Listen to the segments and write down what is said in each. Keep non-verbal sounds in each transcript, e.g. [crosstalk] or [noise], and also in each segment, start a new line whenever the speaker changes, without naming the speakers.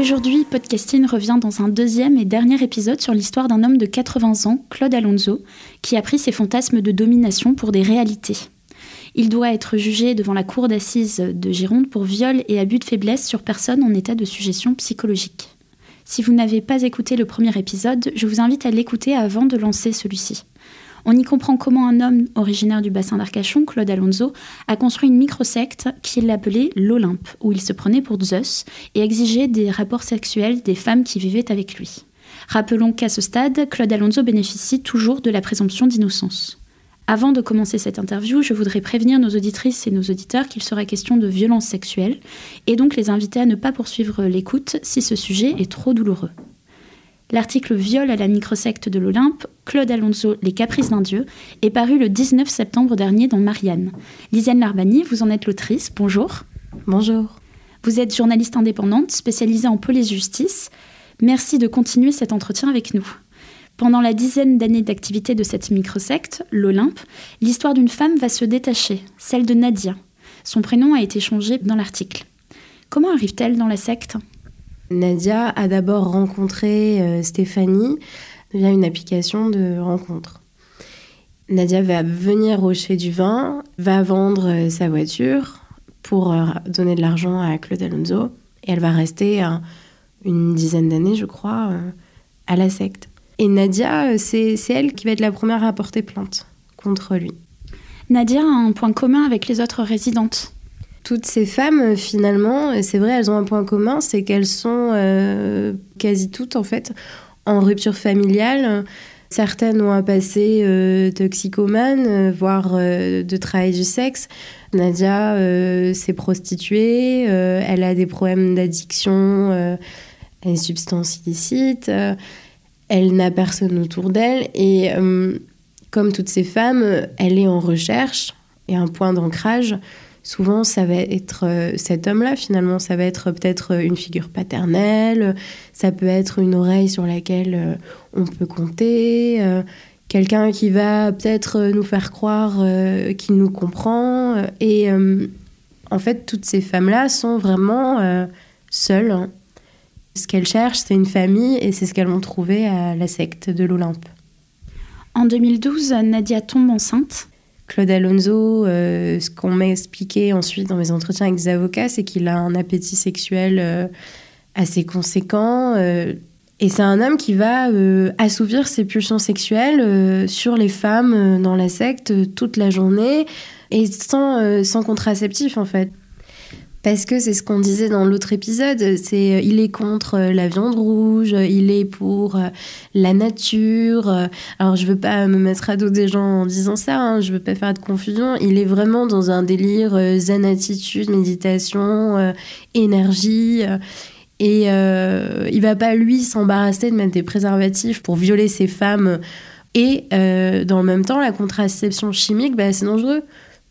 Aujourd'hui, Podcasting revient dans un deuxième et dernier épisode sur l'histoire d'un homme de 80 ans, Claude Alonso, qui a pris ses fantasmes de domination pour des réalités. Il doit être jugé devant la cour d'assises de Gironde pour viol et abus de faiblesse sur personne en état de suggestion psychologique. Si vous n'avez pas écouté le premier épisode, je vous invite à l'écouter avant de lancer celui-ci. On y comprend comment un homme originaire du bassin d'Arcachon, Claude Alonso, a construit une microsecte qu'il appelait l'Olympe, où il se prenait pour Zeus et exigeait des rapports sexuels des femmes qui vivaient avec lui. Rappelons qu'à ce stade, Claude Alonso bénéficie toujours de la présomption d'innocence. Avant de commencer cette interview, je voudrais prévenir nos auditrices et nos auditeurs qu'il sera question de violence sexuelle et donc les inviter à ne pas poursuivre l'écoute si ce sujet est trop douloureux. L'article Viol à la microsecte de l'Olympe, Claude Alonso, Les caprices d'un dieu, est paru le 19 septembre dernier dans Marianne. Lisiane Larbani, vous en êtes l'autrice. Bonjour.
Bonjour.
Vous êtes journaliste indépendante spécialisée en police-justice. Merci de continuer cet entretien avec nous. Pendant la dizaine d'années d'activité de cette microsecte, l'Olympe, l'histoire d'une femme va se détacher, celle de Nadia. Son prénom a été changé dans l'article. Comment arrive-t-elle dans la secte?
Nadia a d'abord rencontré euh, Stéphanie via une application de rencontre. Nadia va venir au Chez du Vin, va vendre euh, sa voiture pour euh, donner de l'argent à Claude Alonso et elle va rester une dizaine d'années, je crois, à la secte. Et Nadia, c'est elle qui va être la première à porter plainte contre lui.
Nadia a un point commun avec les autres résidentes.
Toutes ces femmes, finalement, c'est vrai, elles ont un point commun, c'est qu'elles sont euh, quasi toutes, en fait, en rupture familiale. Certaines ont un passé euh, toxicomane, euh, voire de travail du sexe. Nadia s'est prostituée, elle a des problèmes d'addiction à des substances illicites, elle n'a personne autour d'elle et comme toutes ces femmes, elle est en recherche et un point d'ancrage souvent ça va être euh, cet homme-là finalement, ça va être peut-être une figure paternelle, ça peut être une oreille sur laquelle euh, on peut compter, euh, quelqu'un qui va peut-être nous faire croire qu'il nous comprend. Et en fait, toutes ces femmes-là sont vraiment seules. Ce qu'elles cherchent, c'est une famille et c'est ce qu'elles vont trouver à la secte de l'Olympe.
En 2012, Nadia tombe enceinte.
Claude Alonso, euh, ce qu'on m'a expliqué ensuite dans mes entretiens avec des avocats, c'est qu'il a un appétit sexuel euh, assez conséquent. Euh, et c'est un homme qui va assouvir ses pulsions sexuelles sur les femmes dans la secte toute la journée et sans, sans contraceptif en fait. Parce que c'est ce qu'on disait dans l'autre épisode, c'est euh, il est contre euh, la viande rouge, il est pour euh, la nature. Alors je veux pas me mettre à dos des gens en disant ça, hein, je veux pas faire de confusion. Il est vraiment dans un délire zen attitude, méditation, énergie. Et il va pas lui s'embarrasser de mettre des préservatifs pour violer ses femmes. Et dans le même temps, la contraception chimique, bah, c'est dangereux.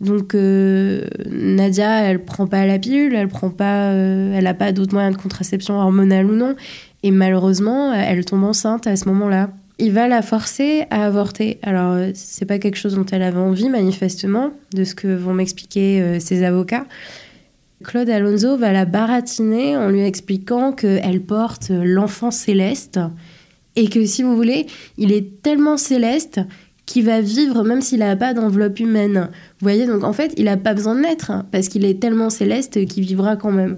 Donc euh, Nadia, elle prend pas la pilule, elle prend pas, euh, elle a pas d'autres moyens de contraception hormonale ou non, et malheureusement, elle tombe enceinte à ce moment-là. Il va la forcer à avorter. Alors c'est pas quelque chose dont elle avait envie manifestement, de ce que vont m'expliquer euh, ses avocats. Claude Alonso va la baratiner en lui expliquant qu'elle porte l'enfant céleste et que si vous voulez, il est tellement céleste qui va vivre même s'il n'a pas d'enveloppe humaine. Vous voyez, donc en fait, il n'a pas besoin de naître, hein, parce qu'il est tellement céleste qu'il vivra quand même.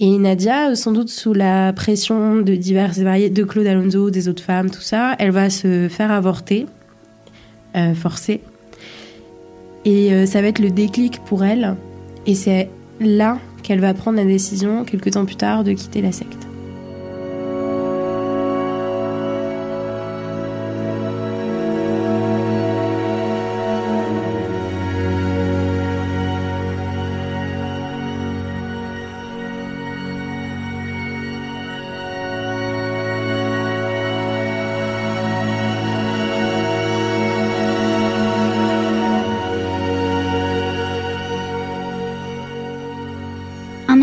Et Nadia, sans doute sous la pression de diverses variétés, de Claude Alonso, des autres femmes, tout ça, elle va se faire avorter, euh, forcée. Et euh, ça va être le déclic pour elle. Et c'est là qu'elle va prendre la décision, quelques temps plus tard, de quitter la secte.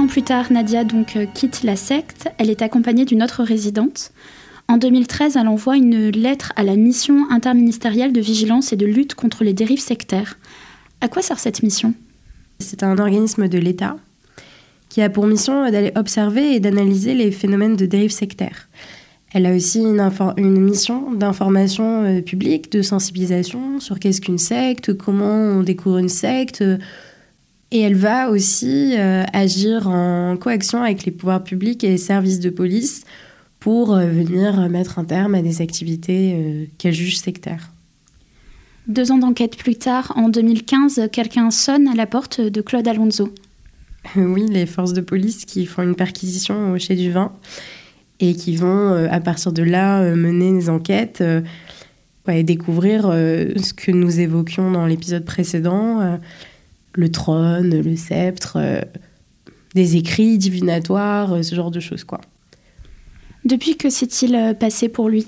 Plus tard, Nadia donc euh, quitte la secte. Elle est accompagnée d'une autre résidente. En 2013, elle envoie une lettre à la mission interministérielle de vigilance et de lutte contre les dérives sectaires. À quoi sert cette mission?
C'est un organisme de l'État qui a pour mission d'aller observer et d'analyser les phénomènes de dérives sectaires. Elle a aussi une, mission d'information euh, publique, de sensibilisation sur qu'est-ce qu'une secte, comment on découvre une secte, et elle va aussi euh, agir en coaction avec les pouvoirs publics et les services de police pour euh, venir mettre un terme à des activités euh, qu'elle juge sectaires.
Deux ans d'enquête plus tard, en 2015, quelqu'un sonne à la porte de Claude Alonso. [laughs]
Oui, les forces de police qui font une perquisition au Chez du Vin et qui vont, à partir de là, mener des enquêtes et découvrir ce que nous évoquions dans l'épisode précédent le trône, le sceptre, euh, des écrits divinatoires, euh, ce genre de choses, quoi.
Depuis, que s'est-il euh, passé pour lui?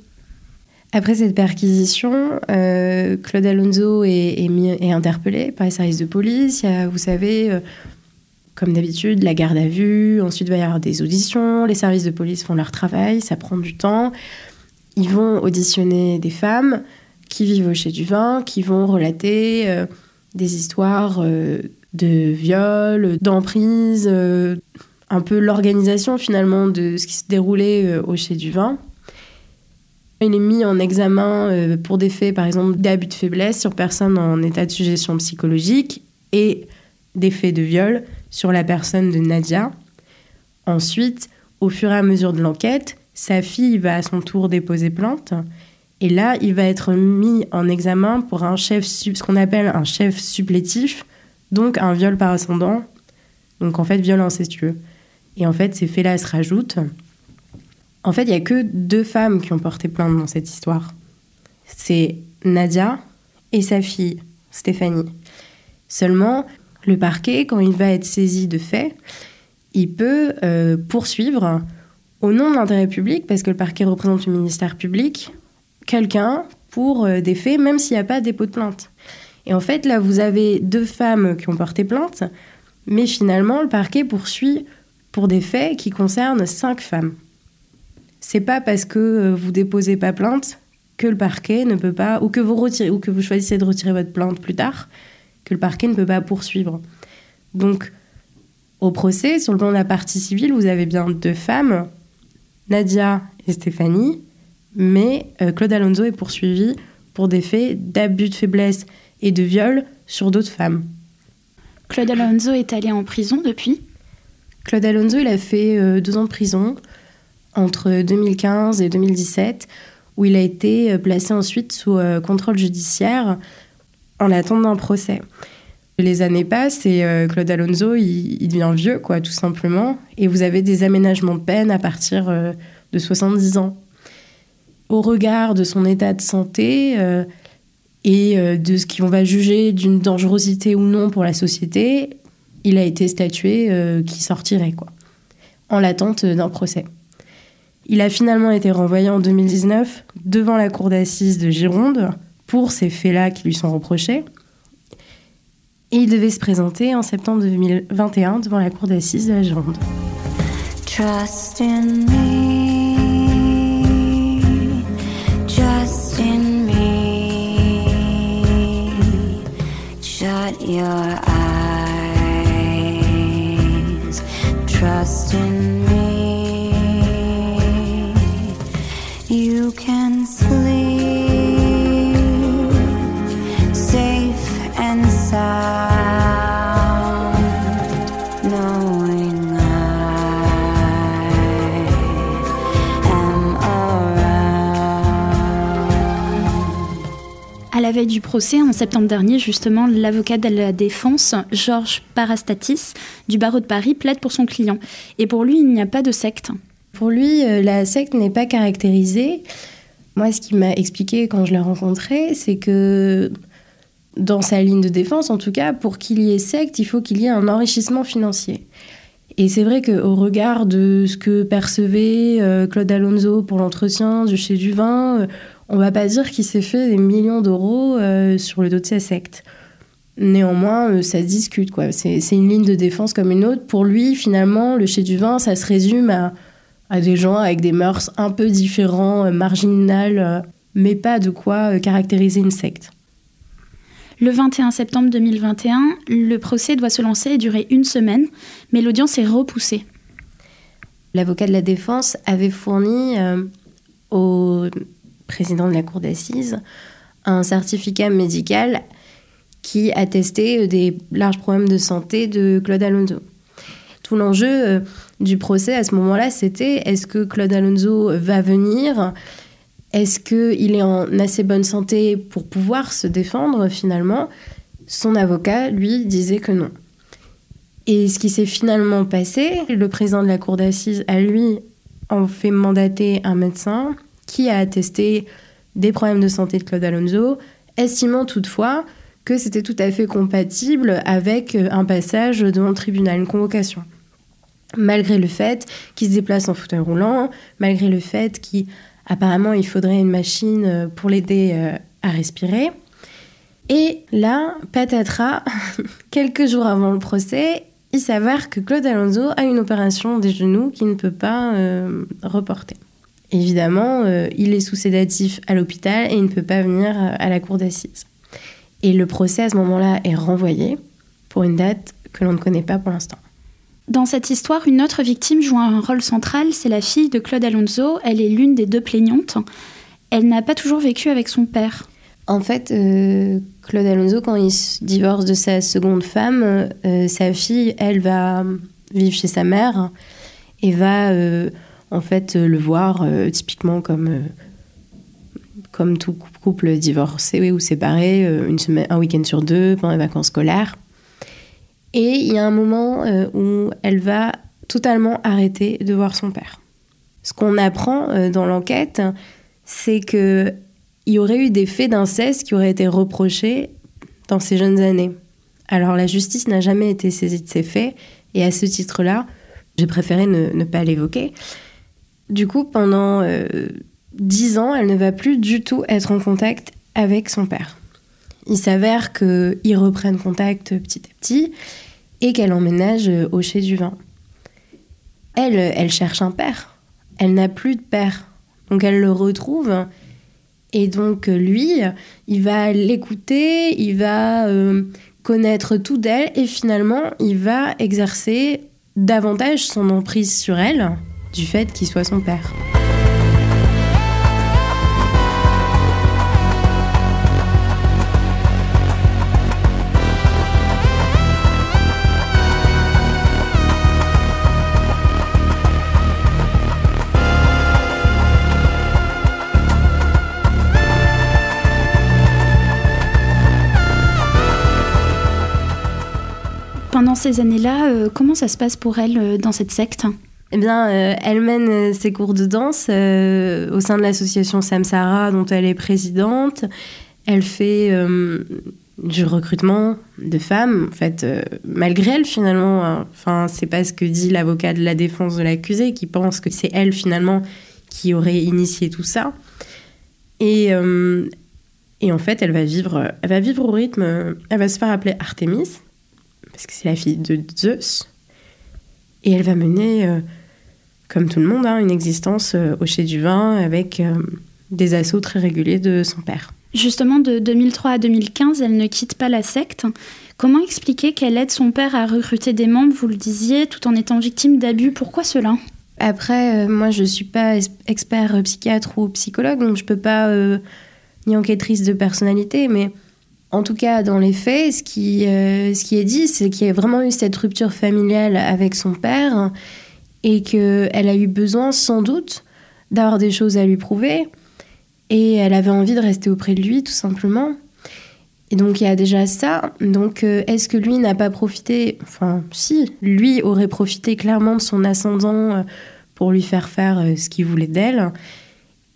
Après cette perquisition, Claude Alonso est, est, interpellé par les services de police. Il y a, vous savez, comme d'habitude, la garde à vue. Ensuite, il va y avoir des auditions. Les services de police font leur travail. Ça prend du temps. Ils vont auditionner des femmes qui vivent au Chez du Vin, qui vont relater des histoires euh, de viol, d'emprise, euh, un peu l'organisation finalement de ce qui se déroulait euh, au Chez du Vin. Il est mis en examen pour des faits, par exemple, d'abus de faiblesse sur personne en état de suggestion psychologique et des faits de viol sur la personne de Nadia. Ensuite, au fur et à mesure de l'enquête, sa fille va à son tour déposer plainte et là, il va être mis en examen pour un chef, ce qu'on appelle un chef supplétif, donc un viol par ascendant, donc en fait viol incestueux. Et en fait, ces faits-là se rajoutent. En fait, il n'y a que deux femmes qui ont porté plainte dans cette histoire. C'est Nadia et sa fille, Stéphanie. Seulement, le parquet, quand il va être saisi de faits, il peut euh, poursuivre au nom de l'intérêt public, parce que le parquet représente le ministère public, quelqu'un pour euh, des faits, même s'il n'y a pas dépôt de plainte. Et en fait, là, vous avez deux femmes qui ont porté plainte, mais finalement, le parquet poursuit pour des faits qui concernent cinq femmes. C'est pas parce que euh, vous déposez pas plainte que le parquet ne peut pas, ou que vous retirez, ou que vous choisissez de retirer votre plainte plus tard, que le parquet ne peut pas poursuivre. Donc, au procès, sur le plan de la partie civile, vous avez bien deux femmes, Nadia et Stéphanie, mais euh, Claude Alonso est poursuivi pour des faits d'abus de faiblesse et de viol sur d'autres femmes.
Claude Alonso est allé en prison depuis?
Claude Alonso, il a fait euh, deux ans de prison entre 2015 et 2017, où il a été euh, placé ensuite sous contrôle judiciaire en attente d'un procès. Les années passent et Claude Alonso, il, il, devient vieux, quoi, tout simplement. Et vous avez des aménagements de peine à partir de 70 ans au regard de son état de santé euh, et euh, de ce qu'on va juger d'une dangerosité ou non pour la société, il a été statué euh, qu'il sortirait, quoi, en l'attente d'un procès. Il a finalement été renvoyé en 2019 devant la cour d'assises de Gironde pour ces faits-là qui lui sont reprochés. Et il devait se présenter en septembre 2021 devant la cour d'assises de la Gironde. Trust in me. Your eyes. Trust in me.
Veille du procès, en septembre dernier, justement, l'avocat de la défense, Georges Parastatis, du barreau de Paris, plaide pour son client. Et pour lui, il n'y a pas de secte.
Pour lui, euh, la secte n'est pas caractérisée. Moi, ce qu'il m'a expliqué quand je l'ai rencontré, c'est que dans sa ligne de défense, en tout cas, pour qu'il y ait secte, il faut qu'il y ait un enrichissement financier. Et c'est vrai qu'au regard de ce que percevait euh, Claude Alonso pour l'entretien du chez du vin, euh, on va pas dire qu'il s'est fait des millions d'euros euh, sur le dos de sa secte. Néanmoins, ça se discute. quoi. C'est une ligne de défense comme une autre. Pour lui, finalement, le chez du vin, ça se résume à, à des gens avec des mœurs un peu différents, marginales, mais pas de quoi caractériser une secte.
Le 21 septembre 2021, le procès doit se lancer et durer une semaine, mais l'audience est repoussée.
L'avocat de la défense avait fourni euh, au président de la cour d'assises un certificat médical qui attestait des larges problèmes de santé de Claude Alonso. Tout l'enjeu euh, du procès à ce moment-là, c'était est-ce que Claude Alonso va venir? Est-ce qu'il est en assez bonne santé pour pouvoir se défendre finalement? Son avocat, lui, disait que non. Et ce qui s'est finalement passé, le président de la cour d'assises a, lui, en fait mandater un médecin qui a attesté des problèmes de santé de Claude Alonso, estimant toutefois que c'était tout à fait compatible avec un passage devant le tribunal, une convocation. Malgré le fait qu'il se déplace en fauteuil roulant, malgré le fait qu'il Apparemment, il faudrait une machine euh, pour l'aider euh, à respirer. Et là, patatras, [laughs] quelques jours avant le procès, il s'avère que Claude Alonso a une opération des genoux qu'il ne peut pas euh, reporter. Évidemment, il est sous sédatif à l'hôpital et il ne peut pas venir à la cour d'assises. Et le procès à ce moment-là est renvoyé pour une date que l'on ne connaît pas pour l'instant.
Dans cette histoire, une autre victime joue un rôle central, c'est la fille de Claude Alonso. Elle est l'une des deux plaignantes. Elle n'a pas toujours vécu avec son père.
En fait, euh, Claude Alonso, quand il se divorce de sa seconde femme, euh, sa fille, elle va vivre chez sa mère et va euh, en fait le voir typiquement comme comme tout couple divorcé ou séparé, une semaine, un week-end sur deux pendant les vacances scolaires. Et il y a un moment euh, où elle va totalement arrêter de voir son père. Ce qu'on apprend euh, dans l'enquête, c'est qu'il y aurait eu des faits d'inceste qui auraient été reprochés dans ces jeunes années. Alors la justice n'a jamais été saisie de ces faits, et à ce titre-là, j'ai préféré ne, pas l'évoquer. Du coup, pendant euh, dix ans, elle ne va plus du tout être en contact avec son père il s'avère qu'ils reprennent contact petit à petit et qu'elle emménage au Chez du Vin. Elle, elle cherche un père. Elle n'a plus de père. Donc elle le retrouve. Et donc lui, il va l'écouter, il va euh, connaître tout d'elle et finalement, il va exercer davantage son emprise sur elle du fait qu'il soit son père.
pendant ces années-là, euh, comment ça se passe pour elle euh, dans cette secte?
Eh bien, euh, elle mène ses cours de danse au sein de l'association Samsara, dont elle est présidente. Elle fait du recrutement de femmes, en fait, malgré elle finalement. Enfin, c'est pas ce que dit l'avocat de la défense de l'accusé, qui pense que c'est elle finalement qui aurait initié tout ça. Et, et en fait, elle va vivre, elle va vivre au rythme. Elle va se faire appeler Artemis parce que c'est la fille de Zeus. Et elle va mener, euh, comme tout le monde, hein, une existence euh, au chez du vin avec euh, des assauts très réguliers de son père.
Justement, de 2003 à 2015, elle ne quitte pas la secte. Comment expliquer qu'elle aide son père à recruter des membres, vous le disiez, tout en étant victime d'abus? Pourquoi cela?
Après, moi, je ne suis pas expert psychiatre ou psychologue, donc je ne peux pas, ni enquêtrice de personnalité, mais en tout cas, dans les faits, ce qui, euh, ce qui est dit, c'est qu'il y a vraiment eu cette rupture familiale avec son père et qu'elle a eu besoin, sans doute, d'avoir des choses à lui prouver. Et elle avait envie de rester auprès de lui, tout simplement. Et donc il y a déjà ça. Donc euh, est-ce que lui n'a pas profité Enfin, si, lui aurait profité clairement de son ascendant euh, pour lui faire faire euh, ce qu'il voulait d'elle.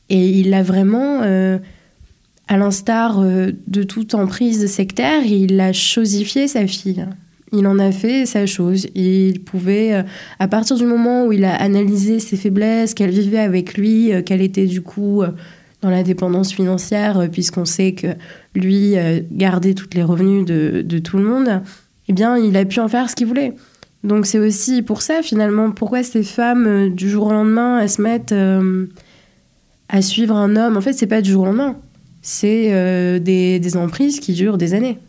Et il l'a vraiment, à l'instar de toute emprise sectaire, il a chosifié sa fille. Il en a fait sa chose. Il pouvait, à partir du moment où il a analysé ses faiblesses, qu'elle vivait avec lui, qu'elle était du coup dans la dépendance financière, euh, puisqu'on sait que lui euh, gardait tous les revenus de, tout le monde, eh bien, il a pu en faire ce qu'il voulait. Donc c'est aussi pour ça, finalement, pourquoi ces femmes, euh, du jour au lendemain, elles se mettent à suivre un homme. En fait, c'est pas du jour au lendemain. C'est des, des emprises qui durent des années.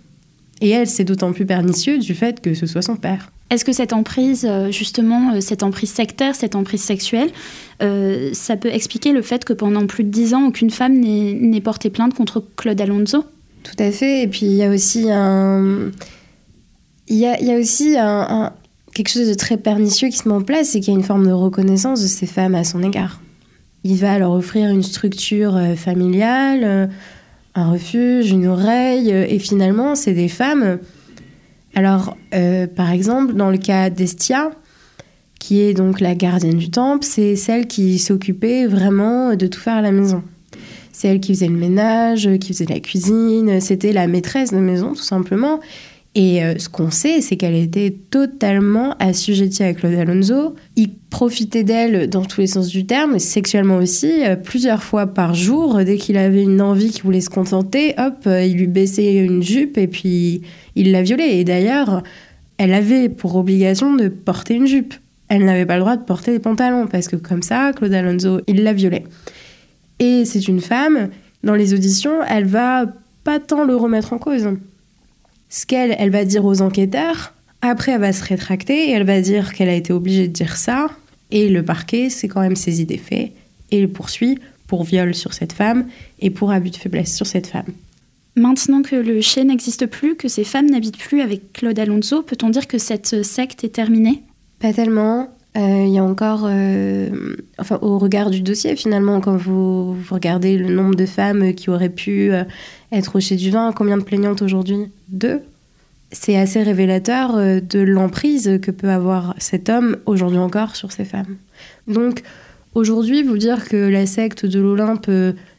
Et elle, c'est d'autant plus pernicieux du fait que ce soit son père.
Est-ce que cette emprise, euh, justement, euh, cette emprise sectaire, cette emprise sexuelle, euh, ça peut expliquer le fait que pendant plus de dix ans, aucune femme n'ait porté plainte contre Claude Alonso?
Tout à fait. Et puis il y a aussi un, il y a, aussi un, quelque chose de très pernicieux qui se met en place, c'est qu'il y a une forme de reconnaissance de ces femmes à son égard. Il va leur offrir une structure familiale, un refuge, une oreille, et finalement, c'est des femmes alors, euh, par exemple, dans le cas d'Estia, qui est donc la gardienne du temple, c'est celle qui s'occupait vraiment de tout faire à la maison. C'est elle qui faisait le ménage, qui faisait la cuisine, c'était la maîtresse de maison tout simplement. Et euh, ce qu'on sait, c'est qu'elle était totalement assujettie à Claude Alonso. Il profitait d'elle dans tous les sens du terme, sexuellement aussi, euh, plusieurs fois par jour. Dès qu'il avait une envie qu'il voulait se contenter, hop, euh, il lui baissait une jupe et puis il la violait. Et d'ailleurs, elle avait pour obligation de porter une jupe. Elle n'avait pas le droit de porter des pantalons parce que comme ça, Claude Alonso, il la violait. Et c'est une femme, dans les auditions, elle va pas tant le remettre en cause ce qu'elle elle va dire aux enquêteurs. Après, elle va se rétracter et elle va dire qu'elle a été obligée de dire ça. Et le parquet s'est quand même saisi des faits et le poursuit pour viol sur cette femme et pour abus de faiblesse sur cette femme.
Maintenant que le chien n'existe plus, que ces femmes n'habitent plus avec Claude Alonso, peut-on dire que cette secte est terminée?
Pas tellement. Euh, il y a encore, euh, enfin, au regard du dossier, finalement, quand vous, regardez le nombre de femmes qui auraient pu euh, être au chez du vin, combien de plaignantes aujourd'hui? Deux. C'est assez révélateur de l'emprise que peut avoir cet homme aujourd'hui encore sur ces femmes. Donc, aujourd'hui, vous dire que la secte de l'Olympe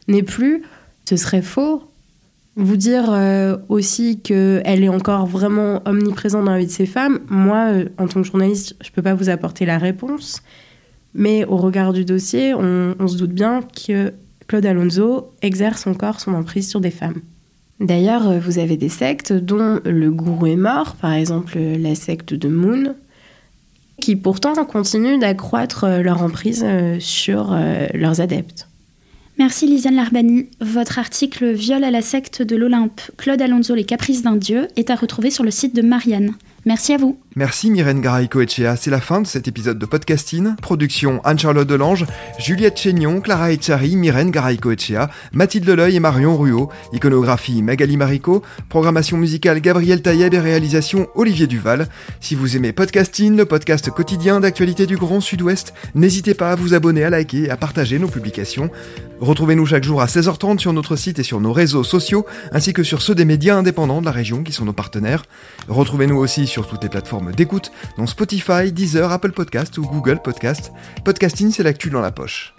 n'est plus, ce serait faux. Vous dire euh, aussi qu'elle est encore vraiment omniprésente dans la vie de ces femmes, moi, euh, en tant que journaliste, je ne peux pas vous apporter la réponse. Mais au regard du dossier, on, on, se doute bien que Claude Alonso exerce encore son emprise sur des femmes. D'ailleurs, euh, vous avez des sectes dont le gourou est mort, par exemple la secte de Moon, qui pourtant continuent d'accroître leur emprise sur leurs adeptes.
Merci Lisiane Larbani. Votre article Viol à la secte de l'Olympe, Claude Alonso, les caprices d'un dieu est à retrouver sur le site de Marianne. Merci à vous.
Merci Myrène Garaïco-Echea. C'est la fin de cet épisode de podcasting. Production Anne-Charlotte Delange, Juliette Chénion, Clara Echari, Myrène Garaïco-Echea, Mathilde Leleuil et Marion Ruot. Iconographie Magali Marico. Programmation musicale Gabriel Taïeb et réalisation Olivier Duval. Si vous aimez podcasting, le podcast quotidien d'actualité du Grand Sud-Ouest, n'hésitez pas à vous abonner, à liker et à partager nos publications. Retrouvez-nous chaque jour à 16h30 sur notre site et sur nos réseaux sociaux, ainsi que sur ceux des médias indépendants de la région qui sont nos partenaires. Retrouvez-nous aussi sur toutes les plateformes d'écoute, dont Spotify, Deezer, Apple Podcast ou Google Podcast. Podcasting, c'est l'actu dans la poche.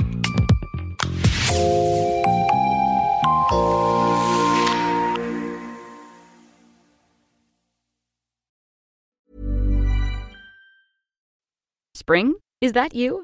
Spring? Is that you?